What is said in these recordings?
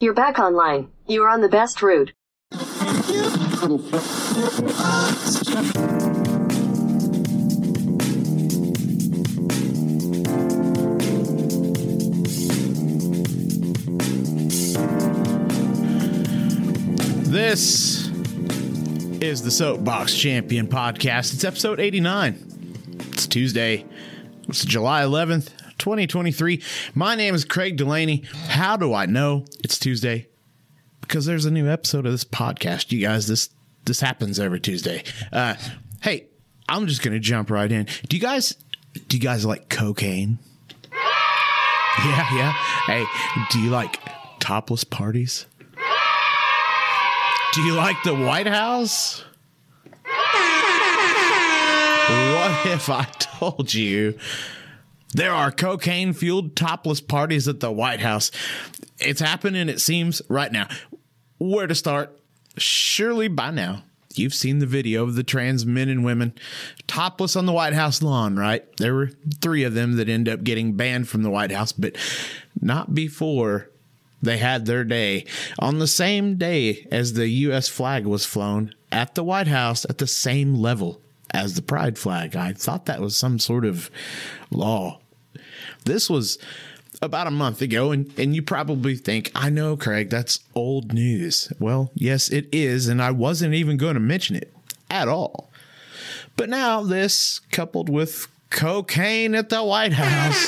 You're back online. You are on the best route. This is the Soapbox Champion podcast. It's episode 89. It's Tuesday. It's July 11th, 2023. My name is Craig Delaney. How do I know it's Tuesday? Because there's a new episode of this podcast. You guys, this this happens every Tuesday. Uh, hey, I'm just gonna jump right in. Do you guys do you guys like cocaine? Yeah, yeah. Hey, do you like topless parties? Do you like the White House? What if I told you there are cocaine fueled topless parties at the White House? It's happening, it seems, right now. Where to start? Surely by now, you've seen the video of the trans men and women topless on the White House lawn, right? There were three of them that end up getting banned from the White House, but not before they had their day on the same day as the U.S. flag was flown at the White House at the same level as the pride flag. I thought that was some sort of law. This was about a month ago, and, and you probably think, I know, Craig, that's old news. Well, yes, it is, and I wasn't even going to mention it at all. But now, this coupled with cocaine at the White House,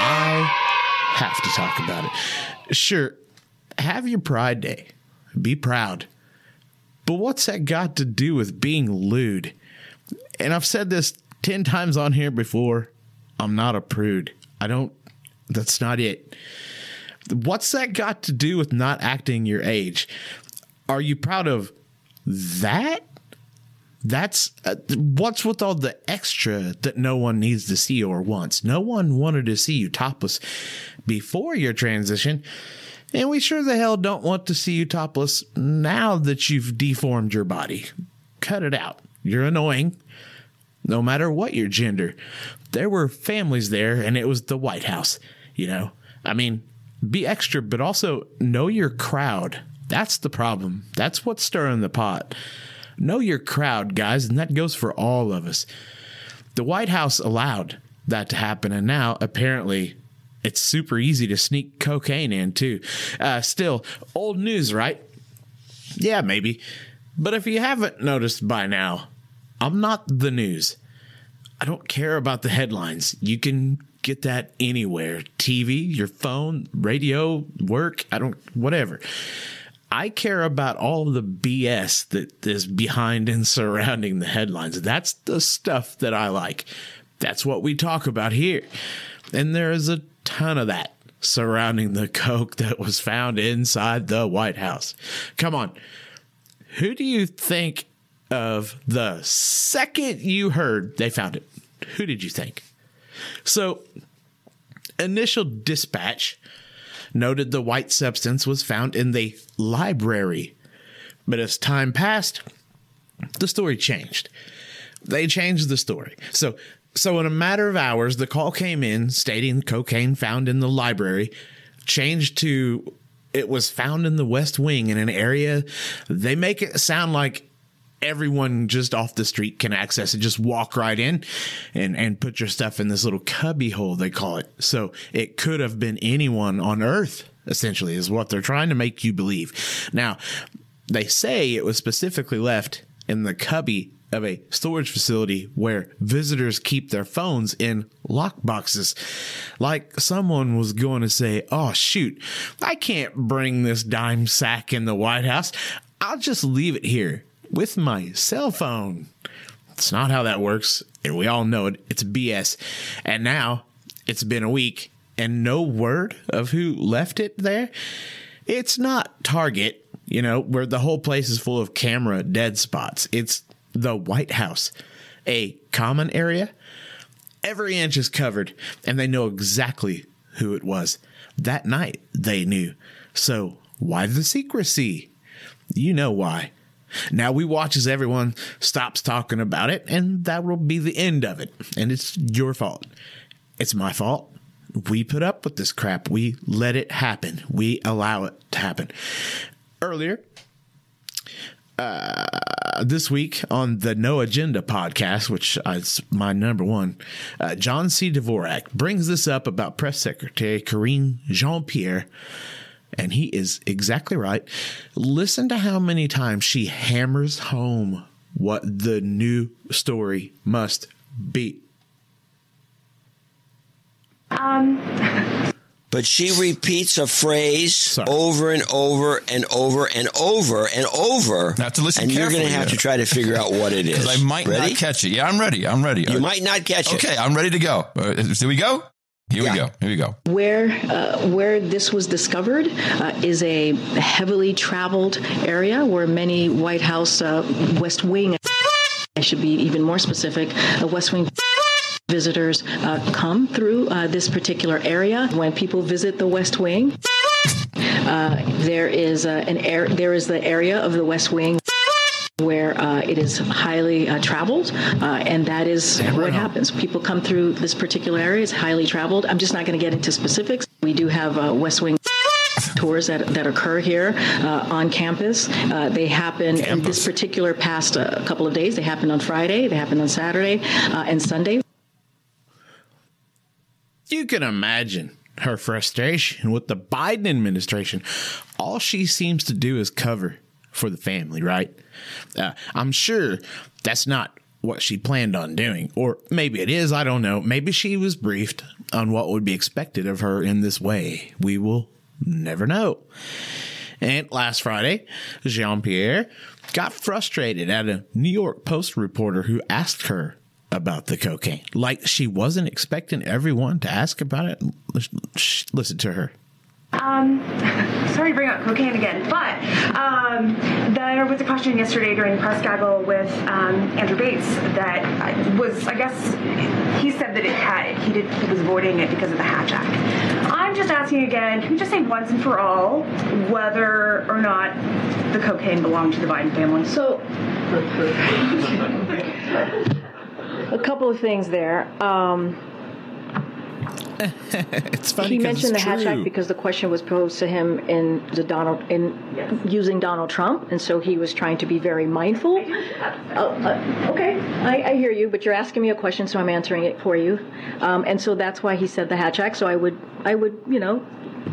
I have to talk about it. Sure, have your Pride Day, be proud. But what's that got to do with being lewd? And I've said this 10 times on here before. I'm not a prude. I don't, that's not it. What's that got to do with not acting your age? Are you proud of that? That's uh, what's with all the extra that no one needs to see or wants. No one wanted to see you topless before your transition, and we sure the hell don't want to see you topless now that you've deformed your body. Cut it out. You're annoying. No matter what your gender, there were families there, and it was the White House. You know, I mean, be extra, but also know your crowd. That's the problem. That's what's stirring the pot. Know your crowd, guys, and that goes for all of us. The White House allowed that to happen, and now apparently it's super easy to sneak cocaine in too. Uh, still, old news, right? Yeah, maybe. But if you haven't noticed by now, I'm not the news. I don't care about the headlines. You can get that anywhere TV, your phone, radio, work, I don't, whatever. I care about all the BS that is behind and surrounding the headlines. That's the stuff that I like. That's what we talk about here. And there is a ton of that surrounding the Coke that was found inside the White House. Come on. Who do you think of the second you heard they found it? Who did you think? So, initial dispatch noted the white substance was found in the library. But as time passed, the story changed. They changed the story. So, so in a matter of hours, the call came in stating cocaine found in the library changed to it was found in the West Wing in an area. They make it sound like everyone just off the street can access it. Just walk right in and, and put your stuff in this little cubby hole, they call it. So it could have been anyone on earth, essentially, is what they're trying to make you believe. Now, they say it was specifically left in the cubby of a storage facility where visitors keep their phones in lock boxes. Like someone was going to say, Oh, shoot, I can't bring this dime sack in the White House. I'll just leave it here with my cell phone. It's not how that works. And we all know it. It's BS. And now it's been a week and no word of who left it there. It's not Target, you know, where the whole place is full of camera dead spots. It's the White House, a common area. Every inch is covered, and they know exactly who it was. That night, they knew. So, why the secrecy? You know why. Now we watch as everyone stops talking about it, and that will be the end of it. And it's your fault. It's my fault. We put up with this crap. We let it happen. We allow it to happen. Earlier, uh, this week on the No Agenda podcast, which is my number one, uh, John C. Dvorak brings this up about Press Secretary Karine Jean Pierre. And he is exactly right. Listen to how many times she hammers home what the new story must be. But she repeats a phrase Sorry. over and over and over and over and over. Have to listen And you're going to have here. to try to figure out what it is. Because I might ready? not catch it. Yeah, I'm ready. I'm ready. You might not catch it. Okay, I'm ready to go. Uh, here we go. Here Yeah. we go. Here we go. Where uh, where this was discovered uh, is a heavily traveled area where many White House uh, West Wing, I should be even more specific, uh, West Wing visitors uh, come through uh, this particular area. When people visit the West Wing, uh, there is uh, an air, there is the area of the West Wing where uh, it is highly uh, traveled, uh, and that is what happens. People come through this particular area; it's highly traveled. I'm just not going to get into specifics. We do have uh, West Wing tours that, that occur here uh, on campus. Uh, they happen in this particular past uh, couple of days. They happen on Friday, they happen on Saturday, uh, and Sunday. You can imagine her frustration with the Biden administration. All she seems to do is cover for the family, right? Uh, I'm sure that's not what she planned on doing. Or maybe it is, I don't know. Maybe she was briefed on what would be expected of her in this way. We will never know. And last Friday, Jean Pierre got frustrated at a New York Post reporter who asked her about the cocaine. Like she wasn't expecting everyone to ask about it. Listen to her. Um, sorry to bring up cocaine again, but um, there was a question yesterday during press gaggle with um, Andrew Bates that was, I guess, he said that it had, he did, he was avoiding it because of the Hatch Act. I'm just asking again, can we just say once and for all whether or not the cocaine belonged to the Biden family? So, a couple of things there. Um, It's funny. he 'cause mentioned the it's Hatch true. Act because the question was posed to him in the Donald in using Donald Trump, and so he was trying to be very mindful. Oh, uh, okay, I, I hear you, but you're asking me a question, so I'm answering it for you. Um, and so that's why he said the Hatch Act. So I would, I would, you know,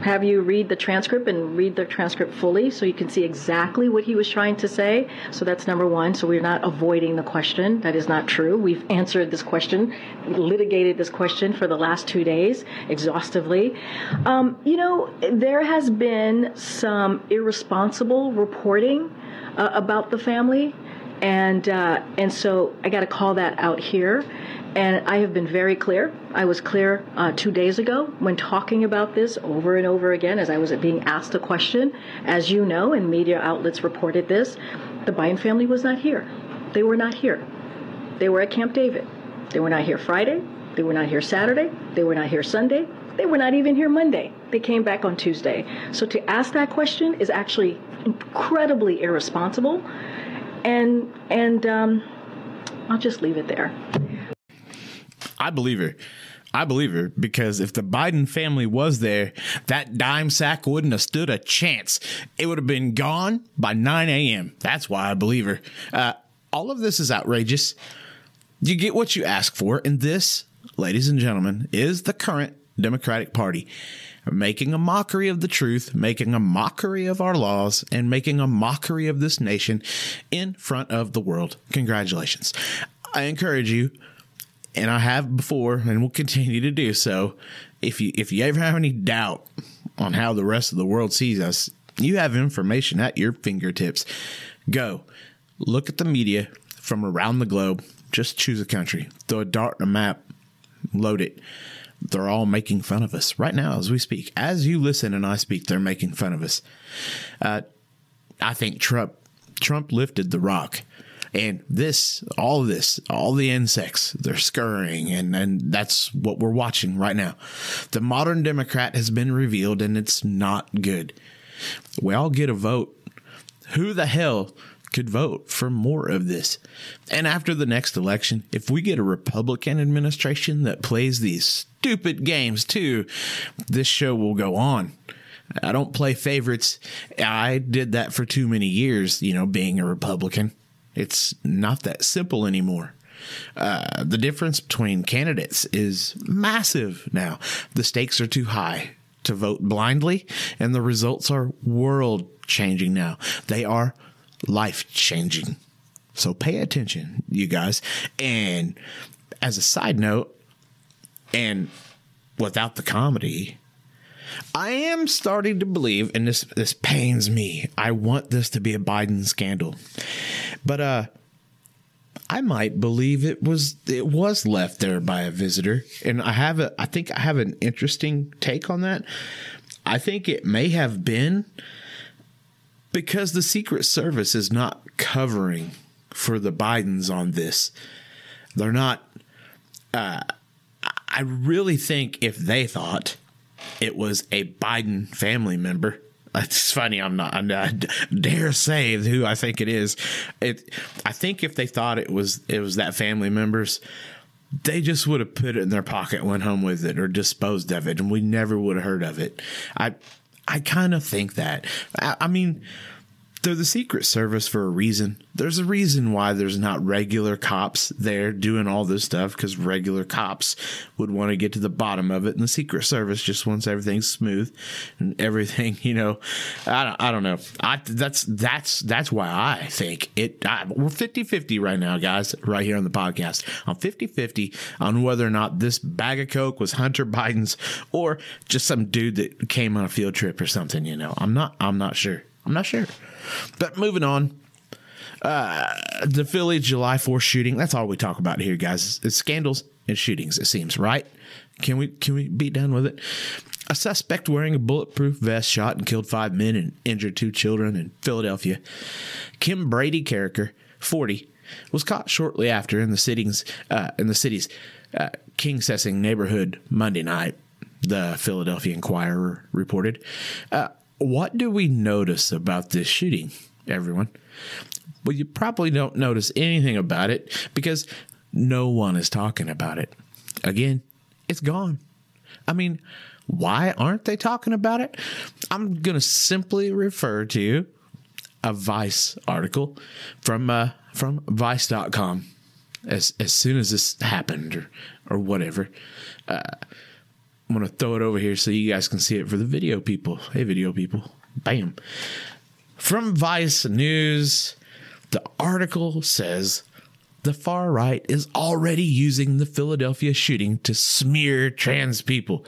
have you read the transcript and read the transcript fully so you can see exactly what he was trying to say. So that's number one. So we're not avoiding the question. That is not true. We've answered this question, litigated this question for the last two days exhaustively. Um, you know, there has been some irresponsible reporting uh, about the family. And uh, and so I got to call that out here. And I have been very clear. I was clear uh, two days ago when talking about this over and over again as I was being asked a question. As you know, and media outlets reported this, the Biden family was not here. They were not here. They were at Camp David. They were not here Friday. They were not here Saturday. They were not here Sunday. They were not even here Monday. They came back on Tuesday. So to ask that question is actually incredibly irresponsible. And and um, I'll just leave it there. I believe her. I believe her because if the Biden family was there, that dime sack wouldn't have stood a chance. It would have been gone by 9 a.m. That's why I believe her. Uh, all of this is outrageous. You get what you ask for, and this, ladies and gentlemen, is the current Democratic Party making a mockery of the truth, making a mockery of our laws, and making a mockery of this nation in front of the world. Congratulations. I encourage you and I have before and will continue to do so. If you if you ever have any doubt on how the rest of the world sees us, you have information at your fingertips. Go look at the media from around the globe. Just choose a country, throw a dart in a map, load it. they're all making fun of us right now as we speak. As you listen and I speak, they're making fun of us. Uh, I think Trump Trump lifted the rock. And this, all this, all the insects, they're scurrying, and, and that's what we're watching right now. The modern Democrat has been revealed, and it's not good. We all get a vote. Who the hell could vote for more of this? And after the next election, if we get a Republican administration that plays these stupid games too, this show will go on. I don't play favorites. I did that for too many years, you know, being a Republican. It's not that simple anymore. Uh, the difference between candidates is massive now. The stakes are too high to vote blindly, and the results are world changing now. They are life changing. So pay attention, you guys. And as a side note, and without the comedy, I am starting to believe, and this this pains me. I want this to be a Biden scandal, but uh, I might believe it was it was left there by a visitor, and I have a I think I have an interesting take on that. I think it may have been because the Secret Service is not covering for the Bidens on this. They're not. Uh, I really think if they thought it was a Biden family member. It's funny. I'm not. I'm not dare say who I think it is. It. I think if they thought it was it was that family members, they just would have put it in their pocket, went home with it, or disposed of it, and we never would have heard of it. I. I kind of think that. I, I mean, they're the Secret Service for a reason. There's a reason why there's not regular cops there doing all this stuff because regular cops would want to get to the bottom of it, and the Secret Service just wants everything smooth and everything. You know, I don't, I don't know. I that's that's that's why I think it. I, we're 50-50 right now, guys. Right here on the podcast, I'm 50-50 on whether or not this bag of coke was Hunter Biden's or just some dude that came on a field trip or something. You know, I'm not. I'm not sure. I'm not sure. But moving on, uh, the Philly July 4th shooting. That's all we talk about here, guys. It's scandals and shootings. It seems right. Can we can we be done with it? A suspect wearing a bulletproof vest shot and killed five men and injured two children in Philadelphia. Kimbrady Carriker, 40, was caught shortly after in the city's uh, in the city's uh, Kingsessing neighborhood Monday night. The Philadelphia Inquirer reported. Uh, what do we notice about this shooting, everyone? Well, you probably don't notice anything about it because no one is talking about it. Again, it's gone. I mean, why aren't they talking about it? I'm going to simply refer to a Vice article from uh, from Vice.com as as soon as this happened or or whatever. Uh, I'm going to throw it over here so you guys can see it for the video people. Hey, video people. Bam. From Vice News, the article says the far right is already using the Philadelphia shooting to smear trans people.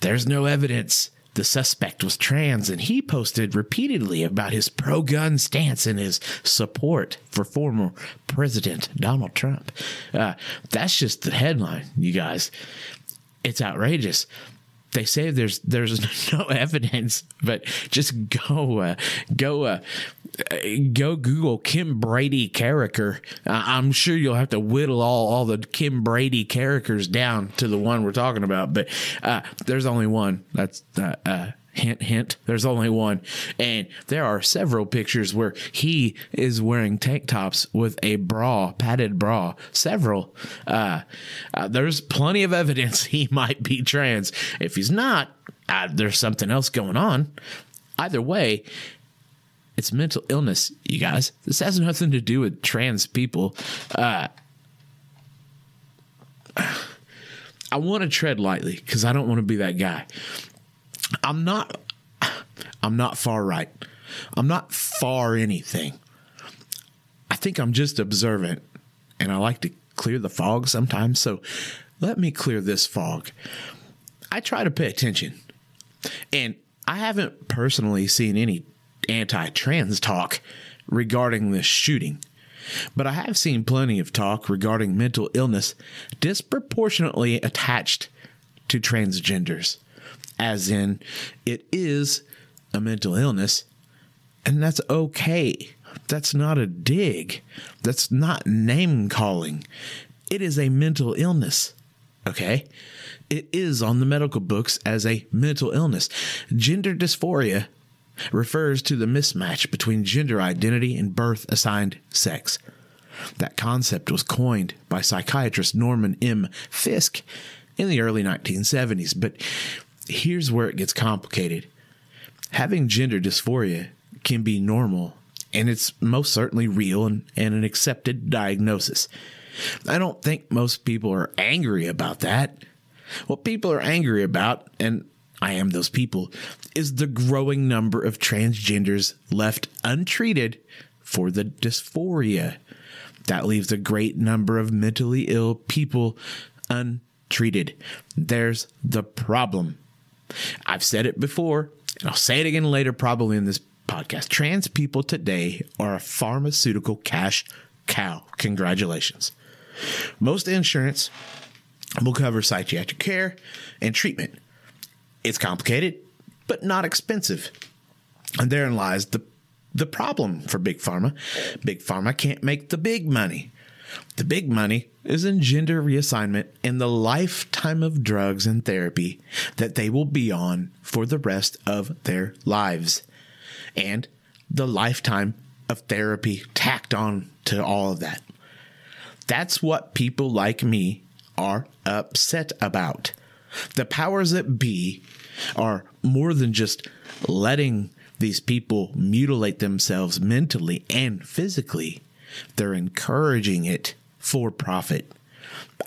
There's no evidence the suspect was trans, and he posted repeatedly about his pro gun stance and his support for former President Donald Trump. Uh, that's just the headline, you guys it's outrageous. They say there's there's no evidence, but just go uh, go uh, go Google Kimbrady Carriker. Uh, I'm sure you'll have to whittle all all the Kimbrady Carrikers down to the one we're talking about. But uh, there's only one. That's uh, uh, hint hint. There's only one. And there are several pictures where he is wearing tank tops with a bra padded bra. Several. Uh, uh, there's plenty of evidence he might be trans. If he's not uh, there's something else going on. Either way it's mental illness you guys. This has nothing to do with trans people. Uh, I want to tread lightly because I don't want to be that guy. I'm not I'm not far right. I'm not far anything. I think I'm just observant and I like to clear the fog sometimes. So let me clear this fog. I try to pay attention. And I haven't personally seen any anti trans talk regarding this shooting, but I have seen plenty of talk regarding mental illness disproportionately attached to transgenders, as in, it is a mental illness, and that's okay. That's not a dig. That's not name calling. It is a mental illness. Okay? It is on the medical books as a mental illness. Gender dysphoria refers to the mismatch between gender identity and birth assigned sex. That concept was coined by psychiatrist Norman M. Fisk in the early 1970s, but here's where it gets complicated. Having gender dysphoria can be normal, and it's most certainly real and, and an accepted diagnosis. I don't think most people are angry about that. What people are angry about, and I am those people, is the growing number of transgenders left untreated for the dysphoria. That leaves a great number of mentally ill people untreated. There's the problem. I've said it before, and I'll say it again later, probably in this podcast. Trans people today are a pharmaceutical cash cow. Congratulations. Most insurance will cover psychiatric care and treatment. It's complicated, but not expensive. And therein lies the the problem for big pharma. Big pharma can't make the big money. The big money is in gender reassignment and the lifetime of drugs and therapy that they will be on for the rest of their lives. And the lifetime of therapy tacked on to all of that. That's what people like me are upset about. The powers that be are more than just letting these people mutilate themselves mentally and physically. They're encouraging it for profit.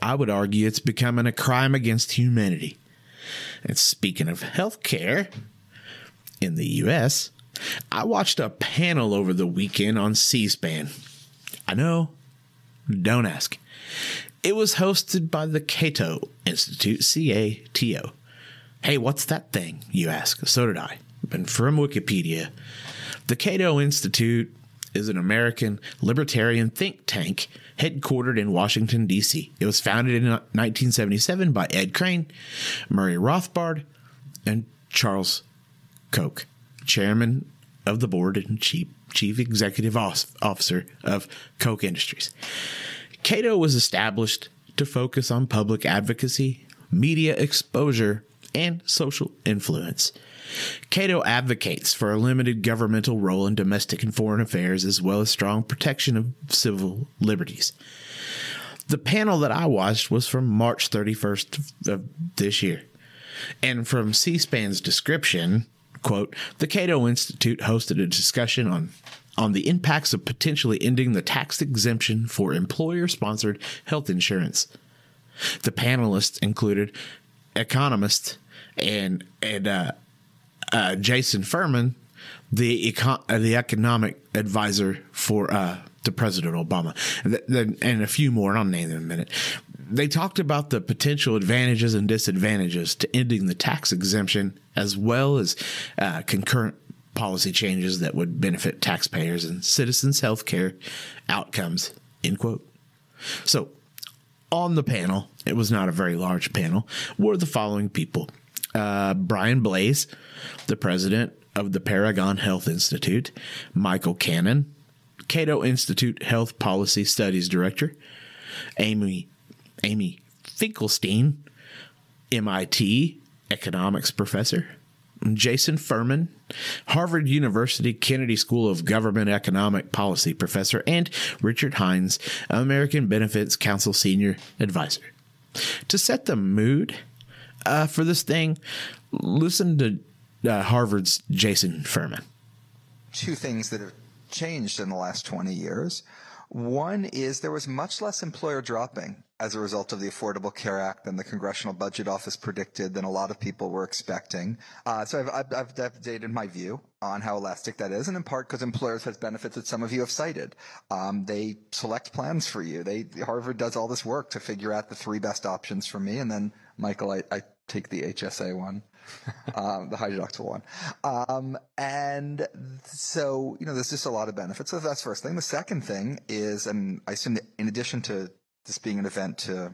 I would argue it's becoming a crime against humanity. And speaking of healthcare, in the US, I watched a panel over the weekend on C SPAN. I know, don't ask. It was hosted by the Cato Institute, C A T O. Hey, what's that thing? You ask. So did I. And from Wikipedia, the Cato Institute is an American libertarian think tank headquartered in Washington, D.C. It was founded in 1977 by Ed Crane, Murray Rothbard, and Charles Koch, chairman of the board and chief, chief executive officer of Koch Industries. Cato was established to focus on public advocacy, media exposure, and social influence. Cato advocates for a limited governmental role in domestic and foreign affairs, as well as strong protection of civil liberties. The panel that I watched was from March 31st of this year. And from C SPAN's description, quote, the Cato Institute hosted a discussion on on the impacts of potentially ending the tax exemption for employer sponsored health insurance. The panelists included economists and and uh, uh, Jason Furman, the econ- uh, the economic advisor for uh, to President Obama, and, and a few more. And I'll name them in a minute. They talked about the potential advantages and disadvantages to ending the tax exemption, as well as uh, concurrent policy changes that would benefit taxpayers and citizens' health care outcomes. End quote. So, on the panel, it was not a very large panel, were the following people uh, Brian Blase, the president of the Paragon Health Institute, Michael Cannon, Cato Institute Health Policy Studies Director, Amy Amy Finkelstein, MIT economics professor, Jason Furman, Harvard University Kennedy School of Government Economic Policy professor, and Richard Hines, American Benefits Council senior advisor. To set the mood uh, for this thing, listen to uh, Harvard's Jason Furman. Two things that have changed in the last 20 years. One is there was much less employer dropping as a result of the Affordable Care Act than the Congressional Budget Office predicted, than a lot of people were expecting. Uh, so I've, I've, I've, updated my view on how elastic that is, and in part because employers has benefits that some of you have cited. Um, they select plans for you. They Harvard does all this work to figure out the three best options for me, and then Michael, I, I take the HSA one. um, the deductible one. Um, and so, you know, there's just a lot of benefits. So that's first thing. The second thing is, and I assume that in addition to this being an event to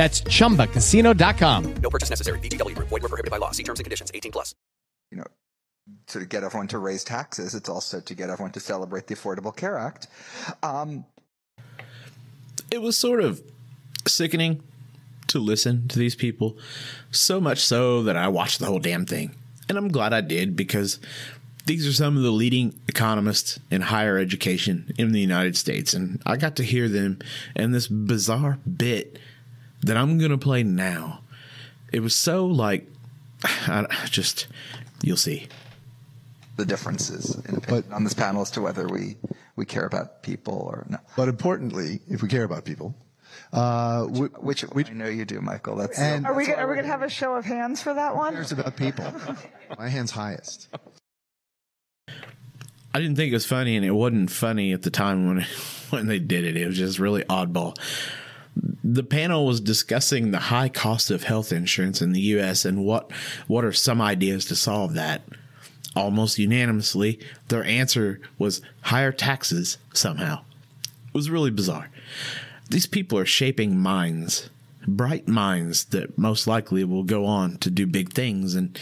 That's chumbacasino.com. No purchase necessary. VGW Group. Void were prohibited by law. See terms and conditions. 18 plus. You know, to get everyone to raise taxes. It's also to get everyone to celebrate the Affordable Care Act. Um, it was sort of sickening to listen to these people, so much so that I watched the whole damn thing. And I'm glad I did because these are some of the leading economists in higher education in the United States. And I got to hear them in this bizarre bit that I'm going to play now. It was so like, I just, you'll see. The differences in but, on this panel as to whether we, we care about people or not. But importantly, if we care about people, uh, which, which, I know you do, Michael. That's and are we are we going to have a show of hands for that one? Cares about people. My hand's highest. I didn't think it was funny, and it wasn't funny at the time when when they did it. It was just really oddball. The panel was discussing the high cost of health insurance in the U.S. and what what are some ideas to solve that. Almost unanimously, their answer was higher taxes somehow. It was really bizarre. These people are shaping minds, bright minds that most likely will go on to do big things. And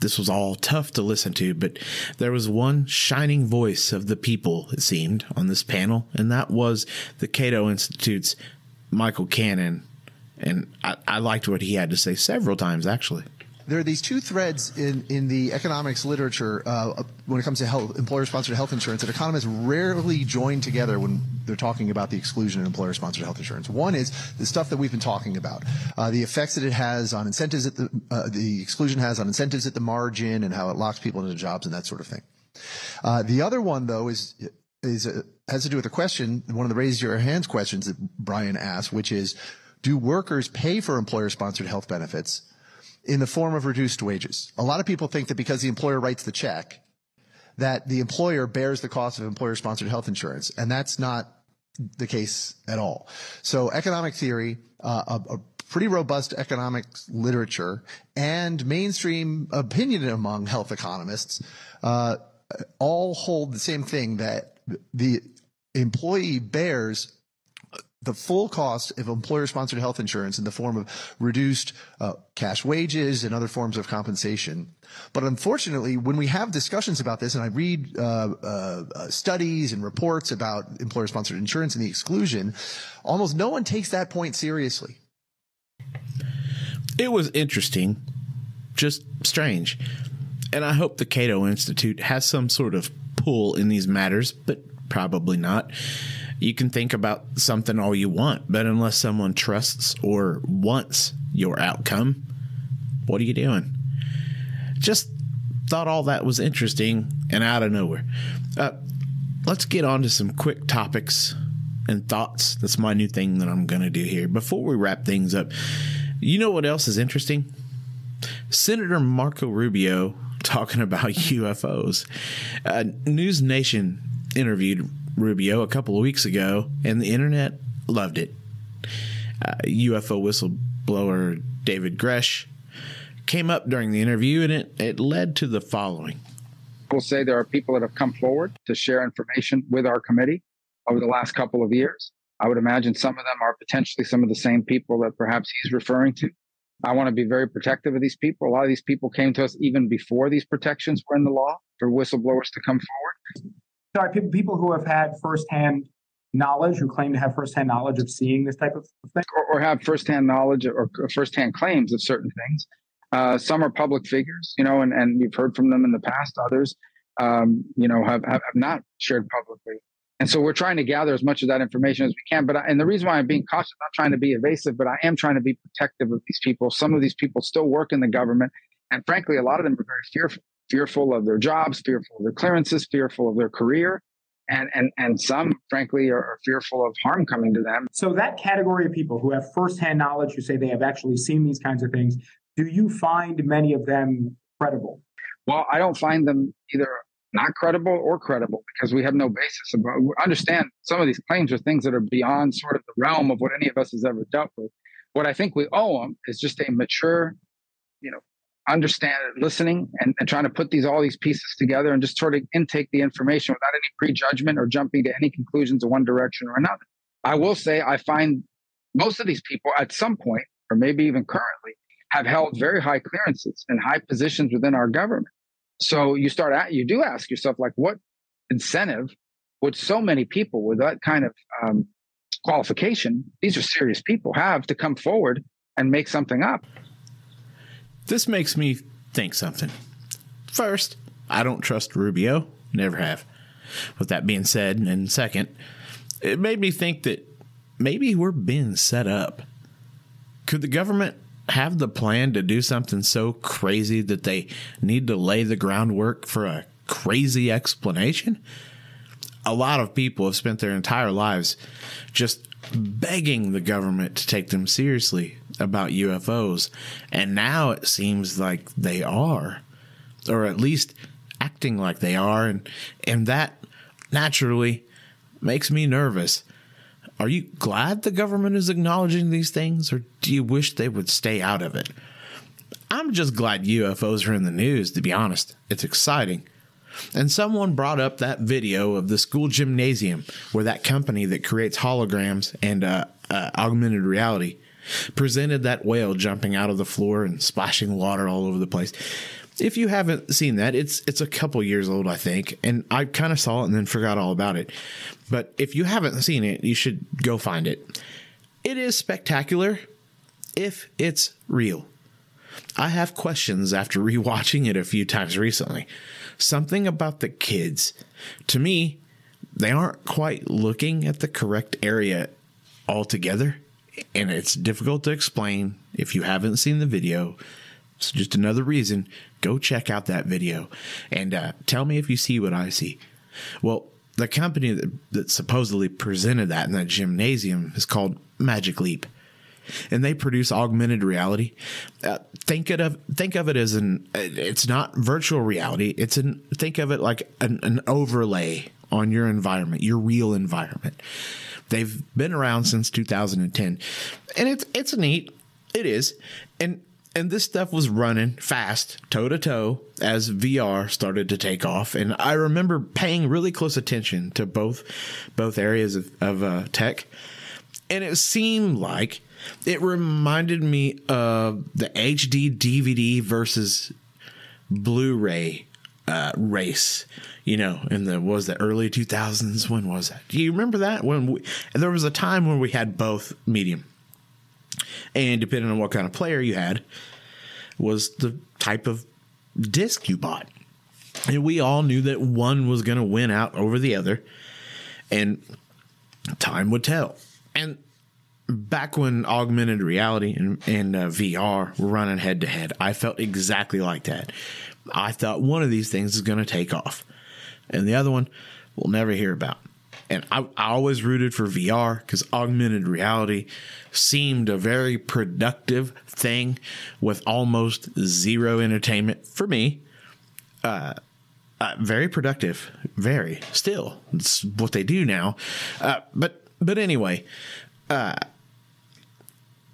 this was all tough to listen to, but there was one shining voice of the people, it seemed, on this panel, and that was the Cato Institute's Michael Cannon. And I, I liked what he had to say several times, actually there are these two threads in, in the economics literature uh, when it comes to health, employer-sponsored health insurance that economists rarely join together when they're talking about the exclusion of employer-sponsored health insurance. One is the stuff that we've been talking about, uh, the effects that it has on incentives at the uh, the exclusion has on incentives at the margin and how it locks people into jobs and that sort of thing. Uh, the other one though is is uh, has to do with a question, one of the raise your hands questions that Brian asked, which is, do workers pay for employer-sponsored health benefits? in the form of reduced wages. A lot of people think that because the employer writes the check, that the employer bears the cost of employer sponsored health insurance. And that's not the case at all. So economic theory, uh, a, a, pretty robust economic literature and mainstream opinion among health economists, uh, all hold the same thing that the employee bears the full cost of employer sponsored health insurance in the form of reduced uh, cash wages and other forms of compensation. But unfortunately, when we have discussions about this, and I read uh, uh, uh studies and reports about employer sponsored insurance and the exclusion, almost no one takes that point seriously. It was interesting, just strange. And I hope the Cato Institute has some sort of pull in these matters, but probably not you can think about something all you want, but unless someone trusts or wants your outcome, what are you doing? Just thought all that was interesting and out of nowhere. Uh, let's get on to some quick topics and thoughts. That's my new thing that I'm going to do here. Before we wrap things up, you know what else is interesting? Senator Marco Rubio talking about UFOs. Uh, News Nation interviewed Rubio a couple of weeks ago, and the internet loved it. Uh, UFO whistleblower David Grusch came up during the interview, and it, it led to the following. We'll say there are people that have come forward to share information with our committee over the last couple of years. I would imagine some of them are potentially some of the same people that perhaps he's referring to. I want to be very protective of these people. A lot of these people came to us even before these protections were in the law for whistleblowers to come forward sorry, people, who have had firsthand knowledge, who claim to have firsthand knowledge of seeing this type of thing, or, or have firsthand knowledge or, firsthand claims of certain things. Uh, some are public figures, you know, and, and we've heard from them in the past. Others, um, you know, have, have not shared publicly. And so we're trying to gather as much of that information as we can. But I, and the reason why I'm being cautious, not trying to be evasive, but I am trying to be protective of these people. Some of these people still work in the government, and frankly, a lot of them are very fearful fearful of their jobs, fearful of their clearances, fearful of their career. And, and, and some, frankly, are, are fearful of harm coming to them. So, that category of people who have firsthand knowledge, who say they have actually seen these kinds of things, do you find many of them credible? Well, I don't find them either not credible or credible because we have no basis. About, understand some of these claims are things that are beyond sort of the realm of what any of us has ever dealt with. What I think we owe them is just a mature, you know, understand listening and, and trying to put these all these pieces together and just sort of intake the information without any prejudgment or jumping to any conclusions in one direction or another. I will say I find most of these people at some point, or maybe even currently, have held very high clearances and high positions within our government. So you start at you do ask yourself like, what incentive would so many people with that kind of um, qualification? These are serious people have to come forward and make something up. This makes me think something. First, I don't trust Rubio, never have. With that being said, and second, it made me think that maybe we're being set up. Could the government have the plan to do something so crazy that they need to lay the groundwork for a crazy explanation? A lot of people have spent their entire lives just begging the government to take them seriously about UFOs. And now it seems like they are, or at least acting like they are. And, and that naturally makes me nervous. Are you glad the government is acknowledging these things, or do you wish they would stay out of it? I'm just glad UFOs are in the news, to be honest. It's exciting. And someone brought up that video of the school gymnasium where that company that creates holograms and uh, uh, augmented reality presented that whale jumping out of the floor and splashing water all over the place. If you haven't seen that, it's it's a couple years old, I think, and I kind of saw it and then forgot all about it. But if you haven't seen it, you should go find it. It is spectacular if it's real. I have questions after rewatching it a few times recently. Something about the kids. To me, they aren't quite looking at the correct area altogether, and it's difficult to explain if you haven't seen the video. It's just another reason. Go check out that video and uh, tell me if you see what I see. Well, the company that, that supposedly presented that in that gymnasium is called Magic Leap and they produce augmented reality. Uh, think of think of it as an it's not virtual reality. It's an think of it like an, an overlay on your environment, your real environment. They've been around since 2010, and it's it's neat. It is, and and this stuff was running fast, toe to toe, as VR started to take off. And I remember paying really close attention to both both areas of, of uh, tech, and it seemed like it reminded me of the HD DVD versus Blu-ray uh, race. You know, in the was the early 2000s. When was that? Do you remember that? When we, there was a time when we had both medium, and depending on what kind of player you had, was the type of disc you bought. And we all knew that one was going to win out over the other, and time would tell. And back when augmented reality and, and uh, VR were running head to head, I felt exactly like that. I thought one of these things is going to take off, and the other one we'll never hear about. And I, I always rooted for VR because augmented reality seemed a very productive thing with almost zero entertainment for me. Uh, uh, very productive, very still. It's what they do now. Uh, but but anyway, uh,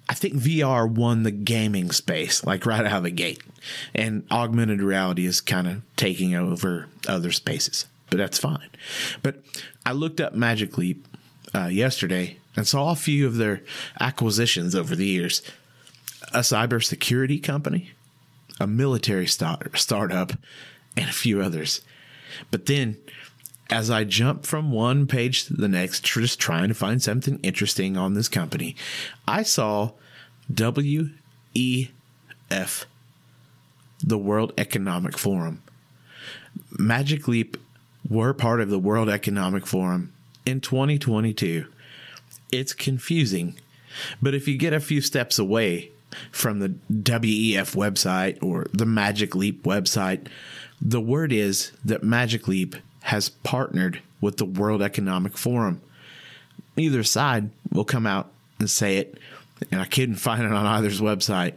I think VR won the gaming space, like right out of the gate. And augmented reality is kind of taking over other spaces, but that's fine. But I looked up Magic Leap uh, yesterday and saw a few of their acquisitions over the years a cybersecurity company, a military start- startup, and a few others. But then as I jump from one page to the next, just trying to find something interesting on this company, I saw WEF, the World Economic Forum. Magic Leap were part of the World Economic Forum in 2022. It's confusing, but if you get a few steps away from the WEF website or the Magic Leap website, the word is that Magic Leap has partnered with the World Economic Forum. Either side will come out and say it, and I couldn't find it on either's website.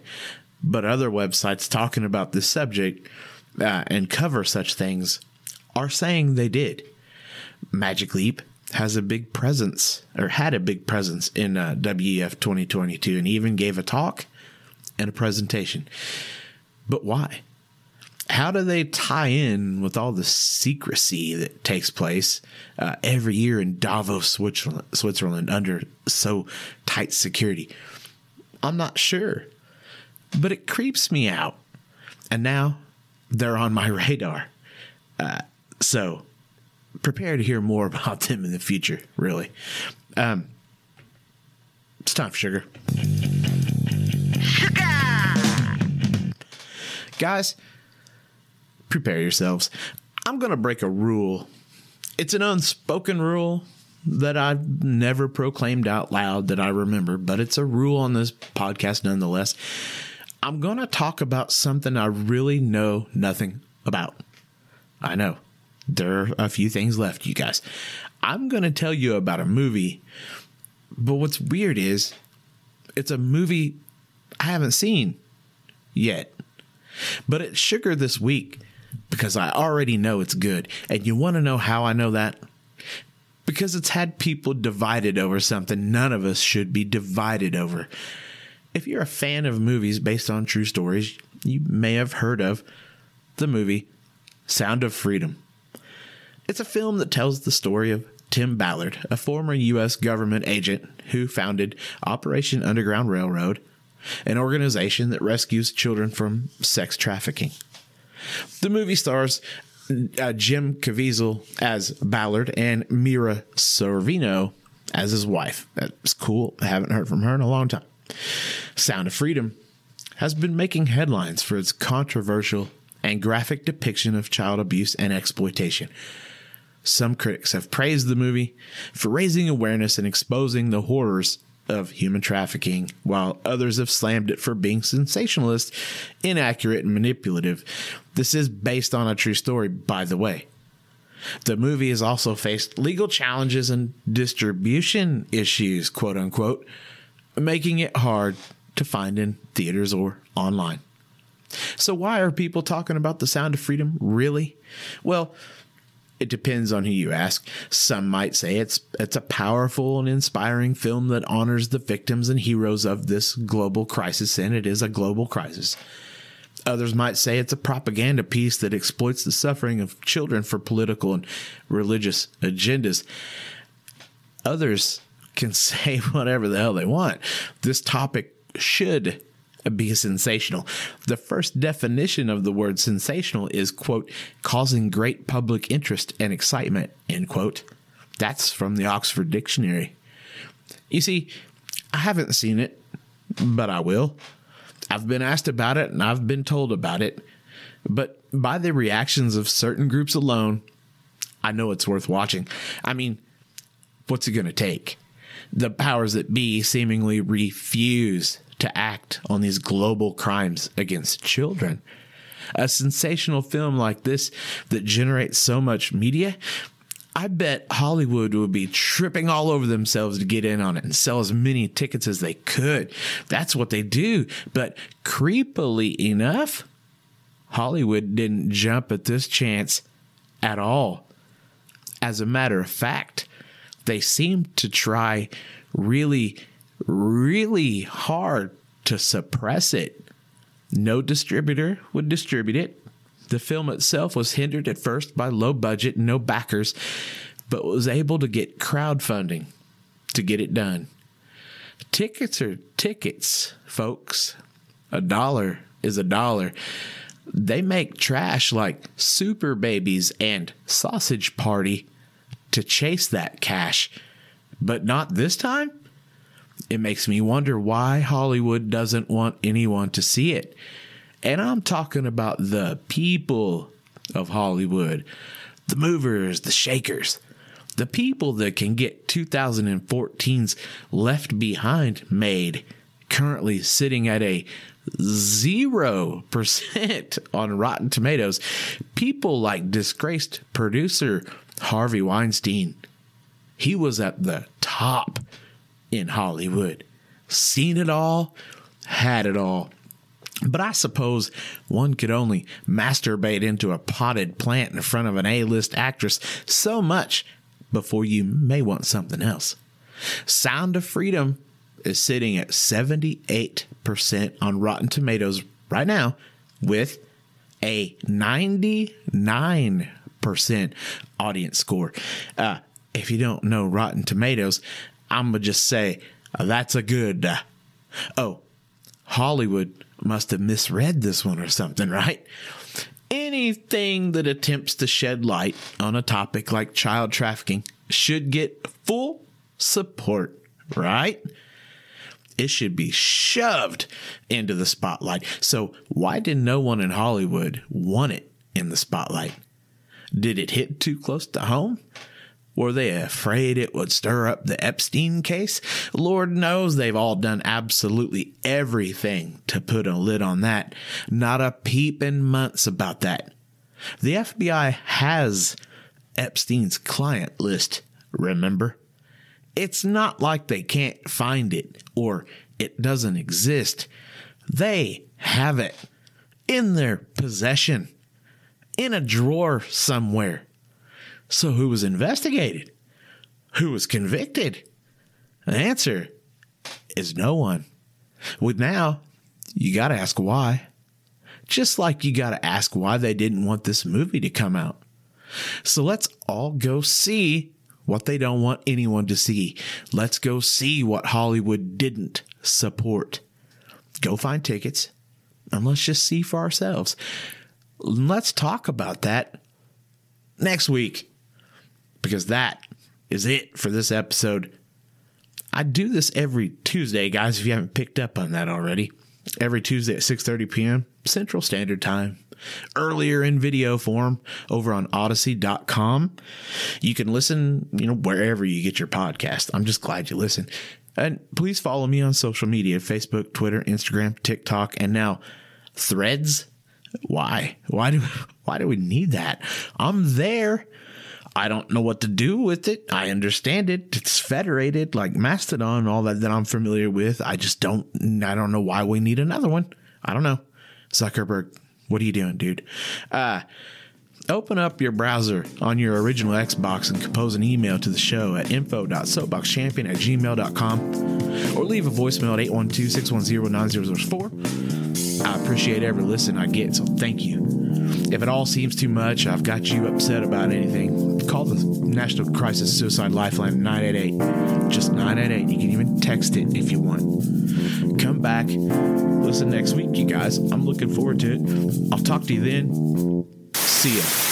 but other websites talking about this subject uh, and cover such things are saying they did. Magic Leap has a big presence or had a big presence in uh, WEF 2022 and even gave a talk and a presentation. But why? How do they tie in with all the secrecy that takes place uh, every year in Davos, Switzerland, under so tight security? I'm not sure, but it creeps me out. And now they're on my radar. Uh, so prepare to hear more about them in the future, really. Um, it's time for sugar. Sugar! Guys, prepare yourselves. I'm going to break a rule. It's an unspoken rule that I've never proclaimed out loud that I remember, but it's a rule on this podcast nonetheless. I'm going to talk about something I really know nothing about. I know there are a few things left, you guys. I'm going to tell you about a movie, but what's weird is it's a movie I haven't seen yet. But it's sugar this week because I already know it's good. And you want to know how I know that? Because it's had people divided over something none of us should be divided over. If you're a fan of movies based on true stories, you may have heard of the movie Sound of Freedom. It's a film that tells the story of Tim Ballard, a former U.S. government agent who founded Operation Underground Railroad, an organization that rescues children from sex trafficking. The movie stars uh, Jim Caviezel as Ballard and Mira Sorvino as his wife. That's cool. I haven't heard from her in a long time. Sound of Freedom has been making headlines for its controversial and graphic depiction of child abuse and exploitation. Some critics have praised the movie for raising awareness and exposing the horrors of human trafficking, while others have slammed it for being sensationalist, inaccurate, and manipulative. This is based on a true story, by the way. The movie has also faced legal challenges and distribution issues, quote unquote, making it hard to find in theaters or online. So, why are people talking about The Sound of Freedom, really? Well, it depends on who you ask. Some might say it's it's a powerful and inspiring film that honors the victims and heroes of this global crisis, and it is a global crisis. Others might say it's a propaganda piece that exploits the suffering of children for political and religious agendas. Others can say whatever the hell they want. This topic should be sensational. The first definition of the word sensational is, quote, causing great public interest and excitement, end quote. That's from the Oxford Dictionary. You see, I haven't seen it, but I will. I've been asked about it and I've been told about it. But by the reactions of certain groups alone, I know it's worth watching. I mean, what's it going to take? The powers that be seemingly refuse to act on these global crimes against children. A sensational film like this that generates so much media, I bet Hollywood would be tripping all over themselves to get in on it and sell as many tickets as they could. That's what they do. But creepily enough, Hollywood didn't jump at this chance at all. As a matter of fact, they seemed to try really really hard to suppress it. No distributor would distribute it. The film itself was hindered at first by low budget and no backers, but was able to get crowdfunding to get it done. Tickets are tickets, folks. A dollar is a dollar. They make trash like Super Babies and Sausage Party to chase that cash, but not this time. It makes me wonder why Hollywood doesn't want anyone to see it. And I'm talking about the people of Hollywood, the movers, the shakers, the people that can get 2014's Left Behind made, currently sitting at a 0% on Rotten Tomatoes. People like disgraced producer Harvey Weinstein. He was at the top in Hollywood. Seen it all, had it all. But I suppose one could only masturbate into a potted plant in front of an A list actress so much before you may want something else. Sound of Freedom is sitting at 78% on Rotten Tomatoes right now with a 99% audience score. Uh, if you don't know Rotten Tomatoes, I'm going to just say uh, that's a good. Uh, oh, Hollywood must have misread this one or something, right? Anything that attempts to shed light on a topic like child trafficking should get full support, right? It should be shoved into the spotlight. So, why did no one in Hollywood want it in the spotlight? Did it hit too close to home? Were they afraid it would stir up the Epstein case? Lord knows they've all done absolutely everything to put a lid on that. Not a peep in months about that. The FBI has Epstein's client list, remember? It's not like they can't find it or it doesn't exist. They have it in their possession, in a drawer somewhere. So, who was investigated? Who was convicted? The answer is no one. With now, you got to ask why. Just like you got to ask why they didn't want this movie to come out. So, let's all go see what they don't want anyone to see. Let's go see what Hollywood didn't support. Go find tickets and let's just see for ourselves. Let's talk about that next week because that is it for this episode. I do this every Tuesday, guys, if you haven't picked up on that already. Every Tuesday at 6:30 p.m. Central Standard Time. Earlier in video form over on odysee.com. You can listen, you know, wherever you get your podcast. I'm just glad you listen. And please follow me on social media, Facebook, Twitter, Instagram, TikTok, and now Threads. Why? Why do why do we need that? I'm there. I don't know what to do with it. I understand it. It's federated like Mastodon, all that that I'm familiar with. I just don't I don't know why we need another one. I don't know. Zuckerberg, what are you doing, dude? Uh open up your browser on your original Xbox and compose an email to the show at info.soapboxchampion at gmail.com or leave a voicemail at 812-610-9004. I appreciate every listen I get, so thank you. If it all seems too much, I've got you upset about anything, call the National Crisis Suicide Lifeline 988. Just 988. You can even text it if you want. Come back. Listen next week, you guys. I'm looking forward to it. I'll talk to you then. See ya.